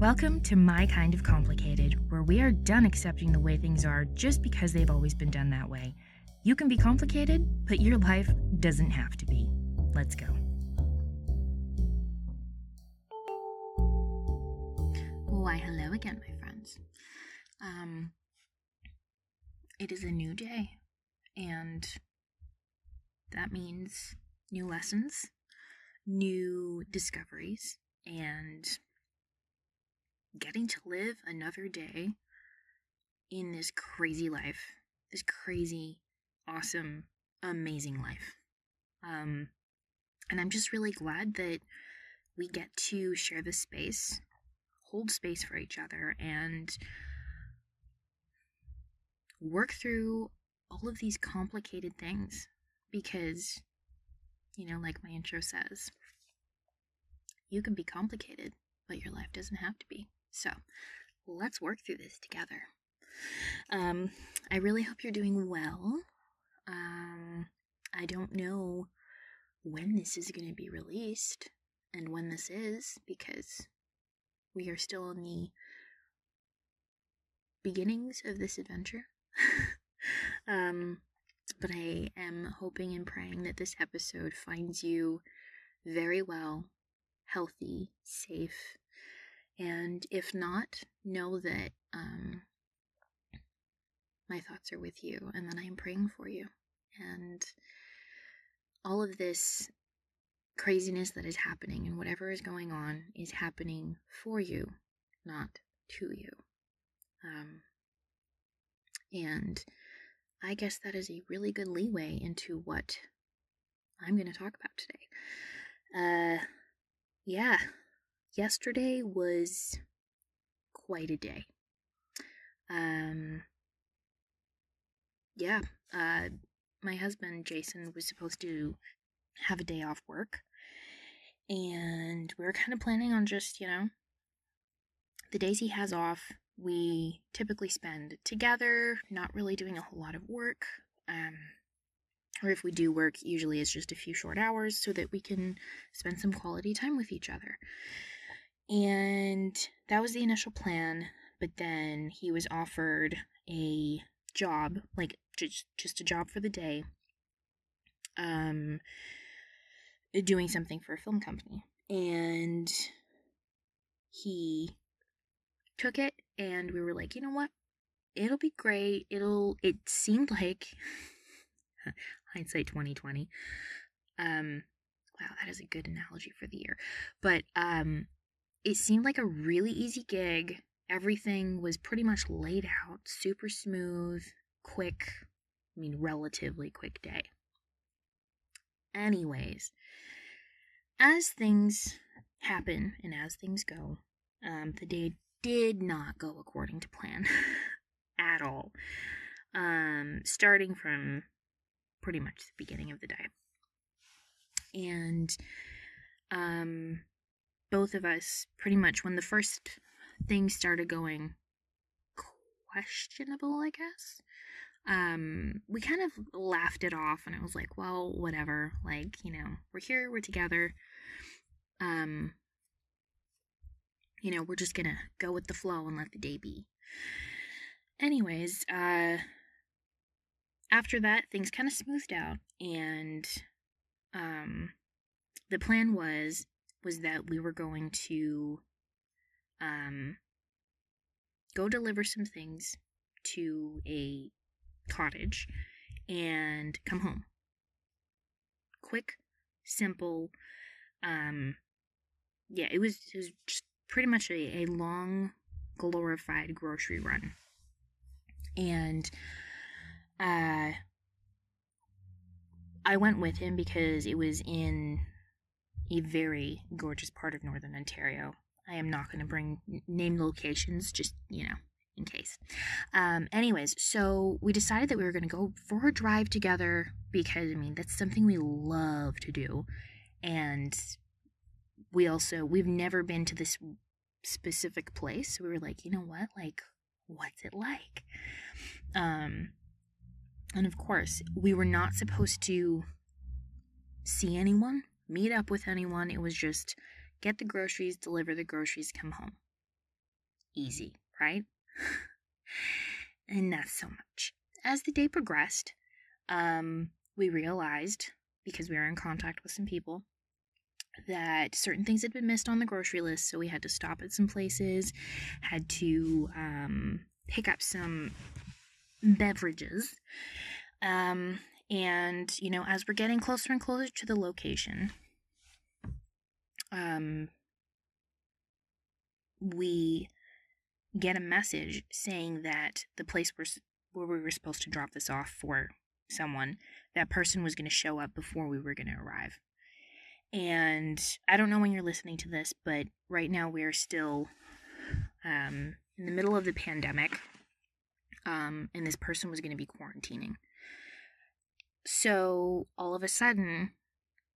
Welcome to My Kind of Complicated, where we are done accepting the way things are just because they've always been done that way. You can be complicated, but your life doesn't have to be. Let's go. Why, hello again, my friends. Um, it is a new day, and that means new lessons, new discoveries, and getting to live another day in this crazy life, this crazy, awesome, amazing life. Um, and I'm just really glad that we get to share this space, hold space for each other, and work through all of these complicated things because, you know, like my intro says, you can be complicated, but your life doesn't have to be. So let's work through this together. Um, I really hope you're doing well. Um, I don't know when this is going to be released and when this is because we are still in the beginnings of this adventure. um, but I am hoping and praying that this episode finds you very well, healthy, safe, and if not, know that um, my thoughts are with you and that I am praying for you. And all of this craziness that is happening and whatever is going on is happening for you, not to you. Um, and I guess that is a really good leeway into what I'm going to talk about today. Uh, yeah, yesterday was quite a day. Um, yeah, uh, my husband Jason was supposed to have a day off work, and we were kind of planning on just, you know, the days he has off, we typically spend together, not really doing a whole lot of work. Um, or if we do work, usually it's just a few short hours so that we can spend some quality time with each other. And that was the initial plan, but then he was offered a job, like just just a job for the day. Um doing something for a film company. And he took it and we were like, "You know what? It'll be great. It'll it seemed like hindsight 2020. Um wow, that is a good analogy for the year. But um it seemed like a really easy gig. Everything was pretty much laid out, super smooth, quick, I mean, relatively quick day. Anyways, as things happen and as things go, um, the day did not go according to plan at all. Um, starting from pretty much the beginning of the day. And um, both of us pretty much when the first things started going questionable, I guess. Um, we kind of laughed it off and it was like, well, whatever. Like, you know, we're here, we're together. Um, you know, we're just gonna go with the flow and let the day be. Anyways, uh, after that, things kind of smoothed out, and um, the plan was was that we were going to um, go deliver some things to a cottage and come home. Quick, simple. Um, yeah, it was, it was just pretty much a, a long, glorified grocery run. And uh, I went with him because it was in a very gorgeous part of northern Ontario. I am not going to bring name locations, just, you know, in case. Um, anyways, so we decided that we were going to go for a drive together because, I mean, that's something we love to do. And we also, we've never been to this specific place. So we were like, you know what? Like, what's it like? Um, and of course, we were not supposed to see anyone meet up with anyone. It was just get the groceries, deliver the groceries, come home. easy, right? and not so much. As the day progressed, um, we realized, because we were in contact with some people, that certain things had been missed on the grocery list, so we had to stop at some places, had to um, pick up some beverages. Um, and, you know, as we're getting closer and closer to the location, um, we get a message saying that the place where, where we were supposed to drop this off for someone, that person was going to show up before we were going to arrive. And I don't know when you're listening to this, but right now we're still um, in the middle of the pandemic, um, and this person was going to be quarantining. So all of a sudden,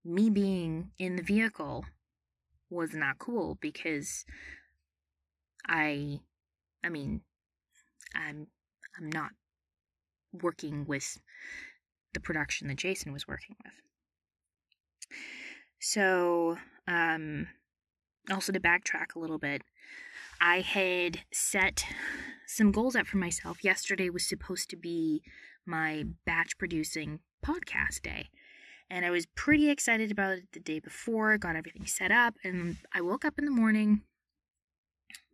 me being in the vehicle was not cool because I, I mean, I'm I'm not working with the production that Jason was working with. So, um, also to backtrack a little bit, I had set some goals up for myself. Yesterday was supposed to be my batch producing podcast day. And I was pretty excited about it the day before, got everything set up, and I woke up in the morning,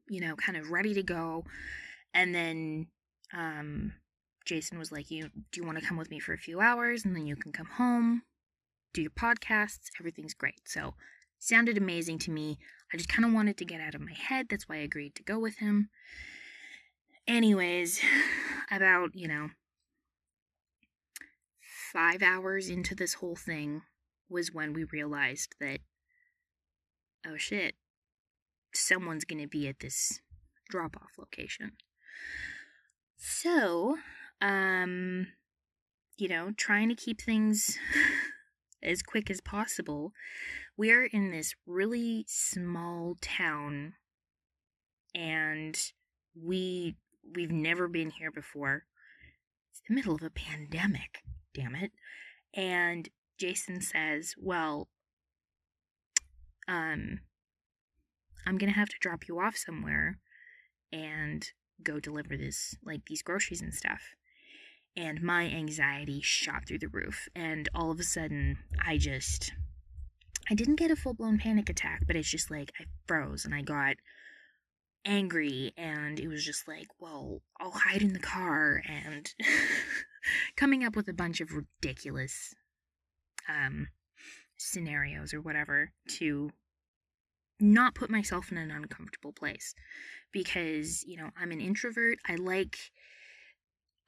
you know, kind of ready to go. And then um, Jason was like, "You do you want to come with me for a few hours, and then you can come home, do your podcasts. Everything's great." So sounded amazing to me. I just kind of wanted to get out of my head. That's why I agreed to go with him. Anyways, about you know five hours into this whole thing was when we realized that oh shit, someone's gonna be at this drop off location. So, um, you know, trying to keep things as quick as possible. We're in this really small town and we we've never been here before. It's the middle of a pandemic, damn it. And Jason says, "Well, um I'm to have to drop you off somewhere and go deliver this like these groceries and stuff." and my anxiety shot through the roof. And all of a sudden, I just. I didn't get a full blown panic attack, but it's just like I froze and I got angry and it was just like, well, I'll hide in the car and coming up with a bunch of ridiculous um scenarios or whatever to not put myself in an uncomfortable place because, you know, I'm an introvert. I like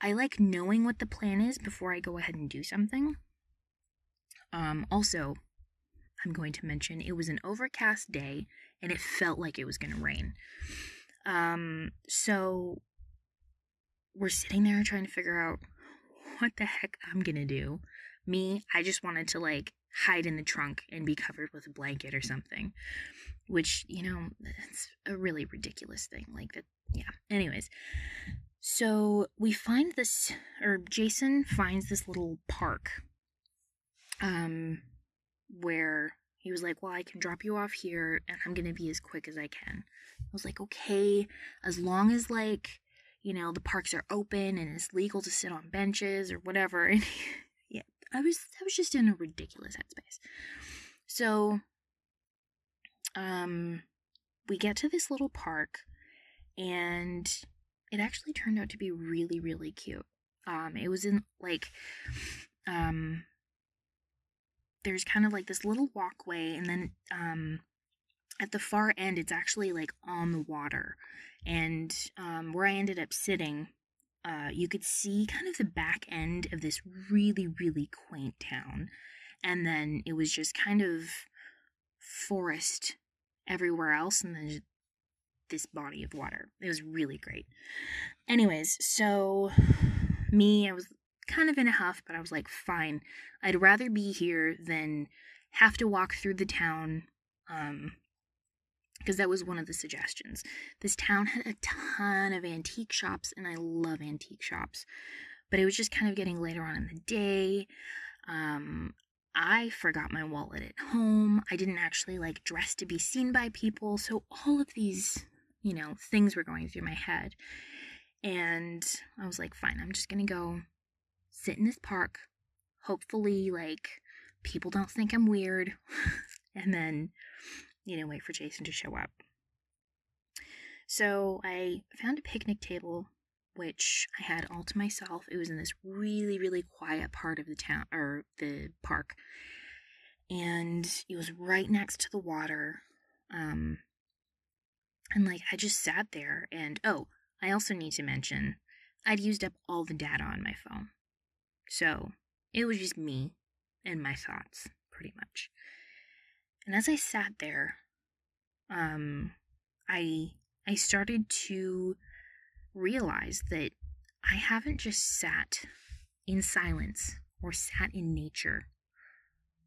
I like knowing what the plan is before I go ahead and do something. Um, also, I'm going to mention it was an overcast day and it felt like it was going to rain. Um, so we're sitting there trying to figure out what the heck I'm going to do. Me, I just wanted to like hide in the trunk and be covered with a blanket or something, which, you know, it's a really ridiculous thing. Like that, yeah. Anyways, so we find this, or Jason finds this little park, um, where he was like, Well, I can drop you off here and I'm gonna be as quick as I can. I was like, Okay, as long as, like, you know, the parks are open and it's legal to sit on benches or whatever. And yeah, I was, I was just in a ridiculous headspace. So, um, we get to this little park and it actually turned out to be really, really cute. Um, it was in like, um, there's kind of like this little walkway, and then um, at the far end, it's actually like on the water. And um, where I ended up sitting, uh, you could see kind of the back end of this really, really quaint town. And then it was just kind of forest everywhere else, and then this body of water. It was really great. Anyways, so me, I was kind of in a huff, but I was like, fine. I'd rather be here than have to walk through the town. Um, because that was one of the suggestions. This town had a ton of antique shops, and I love antique shops. But it was just kind of getting later on in the day. Um, I forgot my wallet at home. I didn't actually like dress to be seen by people. So all of these you know, things were going through my head. And I was like, fine, I'm just gonna go sit in this park. Hopefully, like, people don't think I'm weird. and then, you know, wait for Jason to show up. So I found a picnic table, which I had all to myself. It was in this really, really quiet part of the town or the park. And it was right next to the water. Um, and like I just sat there and oh, I also need to mention I'd used up all the data on my phone. So it was just me and my thoughts, pretty much. And as I sat there, um, I I started to realize that I haven't just sat in silence or sat in nature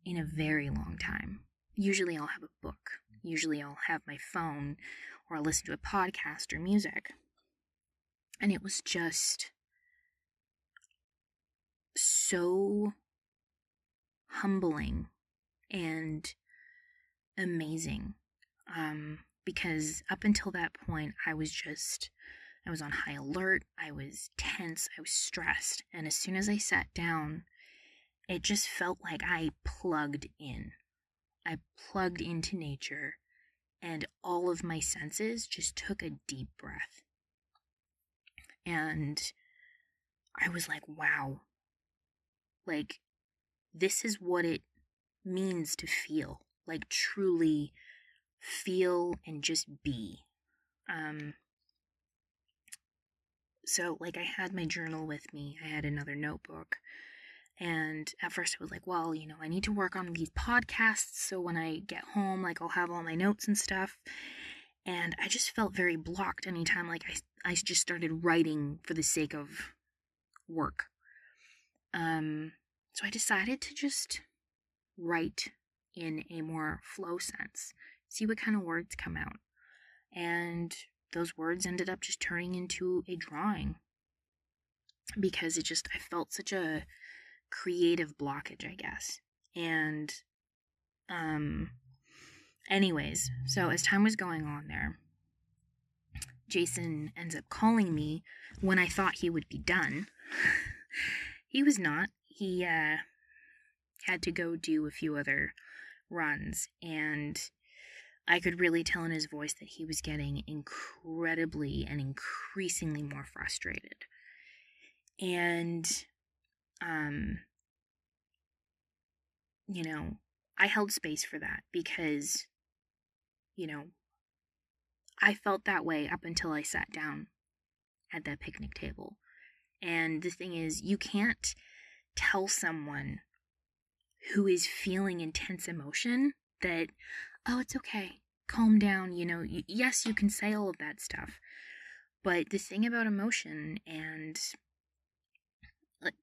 in a very long time. Usually I'll have a book. Usually I'll have my phone or I'll listen to a podcast or music. And it was just so humbling and amazing. Um, because up until that point, I was just, I was on high alert, I was tense, I was stressed. And as soon as I sat down, it just felt like I plugged in. I plugged into nature, and all of my senses just took a deep breath. And I was like, wow. Like, this is what it means to feel. Like, truly feel and just be. Um, so, like, I had my journal with me, I had another notebook. And at first, I was like, well, you know, I need to work on these podcasts. So when I get home, like, I'll have all my notes and stuff. And I just felt very blocked anytime, like, I, I just started writing for the sake of work. Um, so I decided to just write in a more flow sense, see what kind of words come out. And those words ended up just turning into a drawing because it just, I felt such a creative blockage, I guess. And, um, anyways, so as time was going on there, Jason ends up calling me when I thought he would be done. he was not. He, uh, had to go do a few other runs, and I could really tell in his voice that he was getting incredibly and increasingly more frustrated. And um you know, I held space for that because you know, I felt that way up until I sat down at that picnic table. And the thing is, you can't tell someone who is feeling intense emotion that, oh, it's okay, calm down, you know, yes, you can say all of that stuff. But the thing about emotion and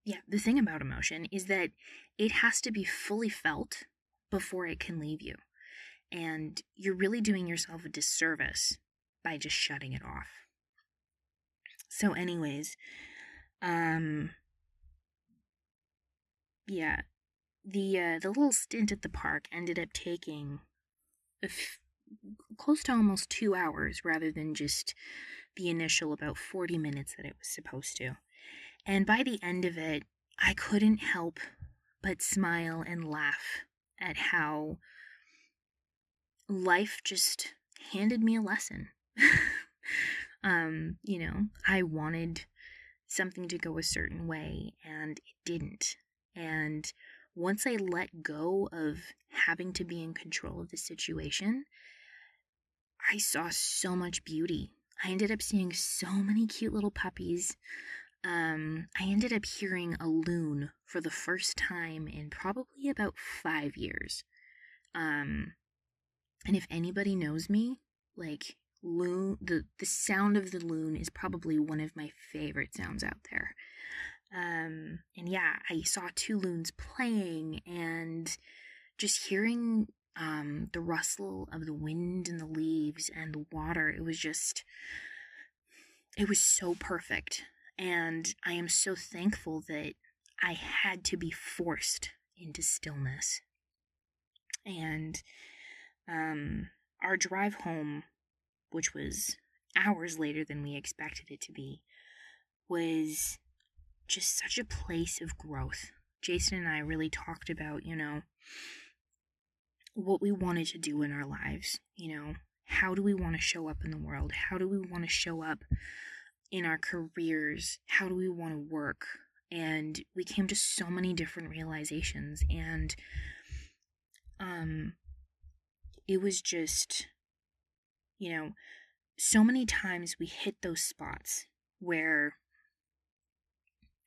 yeah, the thing about emotion is that it has to be fully felt before it can leave you. And you're really doing yourself a disservice by just shutting it off. So anyways, um yeah, the uh, the little stint at the park ended up taking close to almost 2 hours rather than just the initial about 40 minutes that it was supposed to. And by the end of it, I couldn't help but smile and laugh at how life just handed me a lesson. um, you know, I wanted something to go a certain way and it didn't. And once I let go of having to be in control of the situation, I saw so much beauty. I ended up seeing so many cute little puppies um, I ended up hearing a loon for the first time in probably about five years. Um, and if anybody knows me, like loon, the the sound of the loon is probably one of my favorite sounds out there. Um, and yeah, I saw two loons playing, and just hearing um the rustle of the wind and the leaves and the water. It was just, it was so perfect. And I am so thankful that I had to be forced into stillness. And um, our drive home, which was hours later than we expected it to be, was just such a place of growth. Jason and I really talked about, you know, what we wanted to do in our lives. You know, how do we want to show up in the world? How do we want to show up in our careers? How do we want to work? And we came to so many different realizations. And um, it was just, you know, so many times we hit those spots where,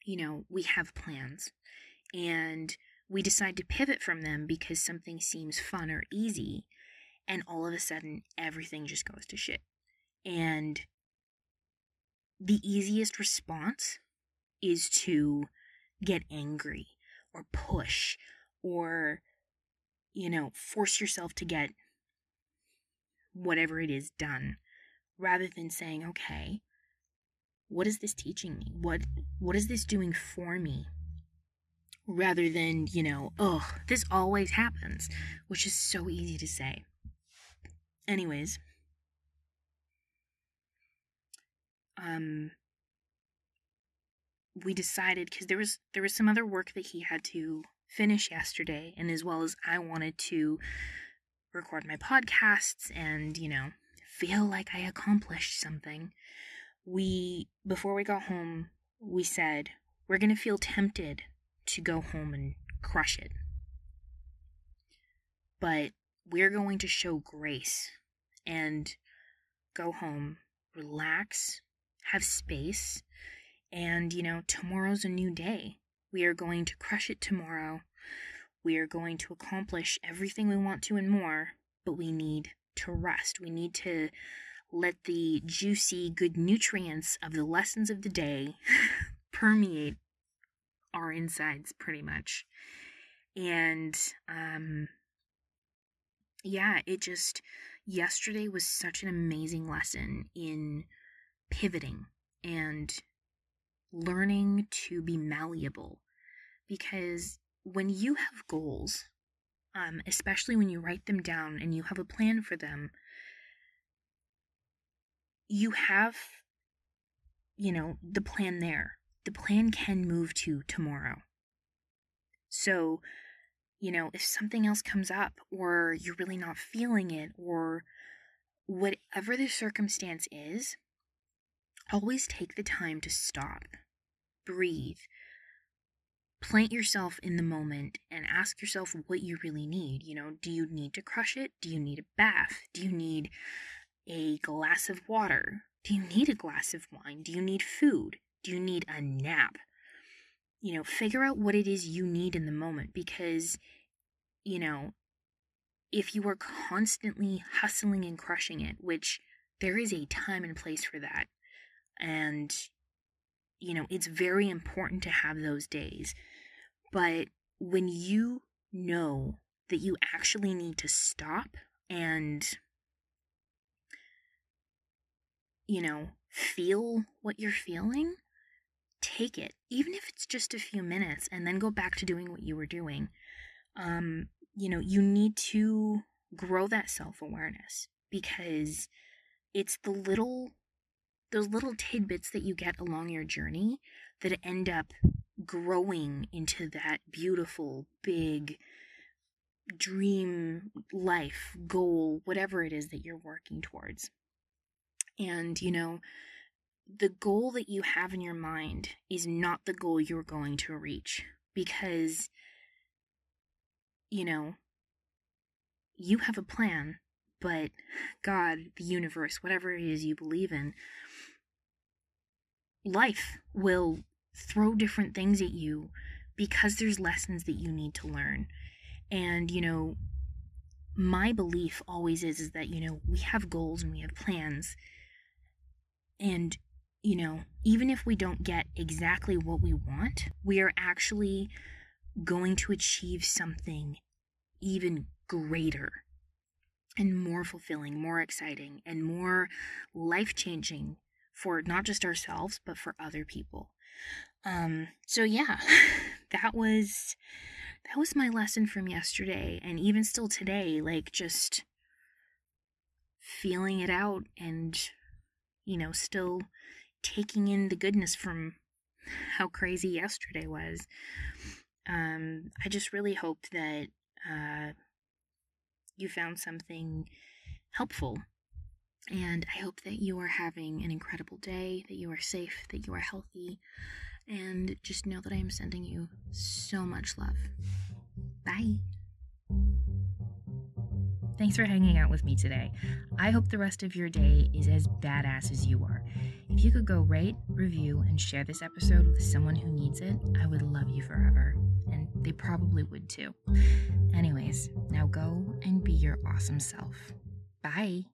you know, we have plans and we decide to pivot from them because something seems fun or easy. And all of a sudden, everything just goes to shit. And the easiest response is to get angry or push or, you know, force yourself to get whatever it is done rather than saying, okay, what is this teaching me? What what is this doing for me? Rather than, you know, oh, this always happens, which is so easy to say. Anyways, um we decided cuz there was there was some other work that he had to finish yesterday and as well as I wanted to record my podcasts and, you know, feel like I accomplished something. We, before we got home, we said, we're going to feel tempted to go home and crush it. But we're going to show grace and go home, relax, have space, and, you know, tomorrow's a new day. We are going to crush it tomorrow. We are going to accomplish everything we want to and more, but we need to rest. We need to let the juicy, good nutrients of the lessons of the day permeate our insides pretty much. And um yeah, it just yesterday was such an amazing lesson in pivoting and learning to be malleable because when you have goals um, especially when you write them down and you have a plan for them, you have, you know, the plan there. The plan can move to tomorrow. So, you know, if something else comes up or you're really not feeling it or whatever the circumstance is, always take the time to stop, breathe, plant yourself in the moment and ask yourself what you really need. You know, do you need to crush it? Do you need a bath? Do you need a glass of water? Do you need a glass of wine? Do you need food? Do you need a nap? You know, figure out what it is you need in the moment because, you know, if you are constantly hustling and crushing it, which there is a time and place for that, and you know, it's very important to have those days. But when you know that you actually need to stop and, you know, feel what you're feeling, take it, even if it's just a few minutes, and then go back to doing what you were doing. Um, you know, you need to grow that self awareness because it's the little those little tidbits that you get along your journey that end up growing into that beautiful, big dream life, goal, whatever it is that you're working towards. And, you know, the goal that you have in your mind is not the goal you're going to reach because, you know, you have a plan, but God, the universe, whatever it is you believe in, life will throw different things at you because there's lessons that you need to learn. And, you know, my belief always is is that, you know, we have goals and we have plans. And, you know, even if we don't get exactly what we want, we are actually going to achieve something even greater and more fulfilling, more exciting, and more life changing for not just ourselves, but for other people. Um, so yeah, that was that was my lesson from yesterday and even still today, like just feeling it out and you know, still taking in the goodness from how crazy yesterday was. Um, I just really hope that uh, you found something helpful. And I hope that you are having an incredible day, that you are safe, that you are healthy, and just know that I am sending you so much love. Bye. Thanks for hanging out with me today. I hope the rest of your day is as badass as you are. If you could go rate, review, and share this episode with someone who needs it, I would love you forever. And they probably would too. Anyways, now go and be your awesome self. Bye.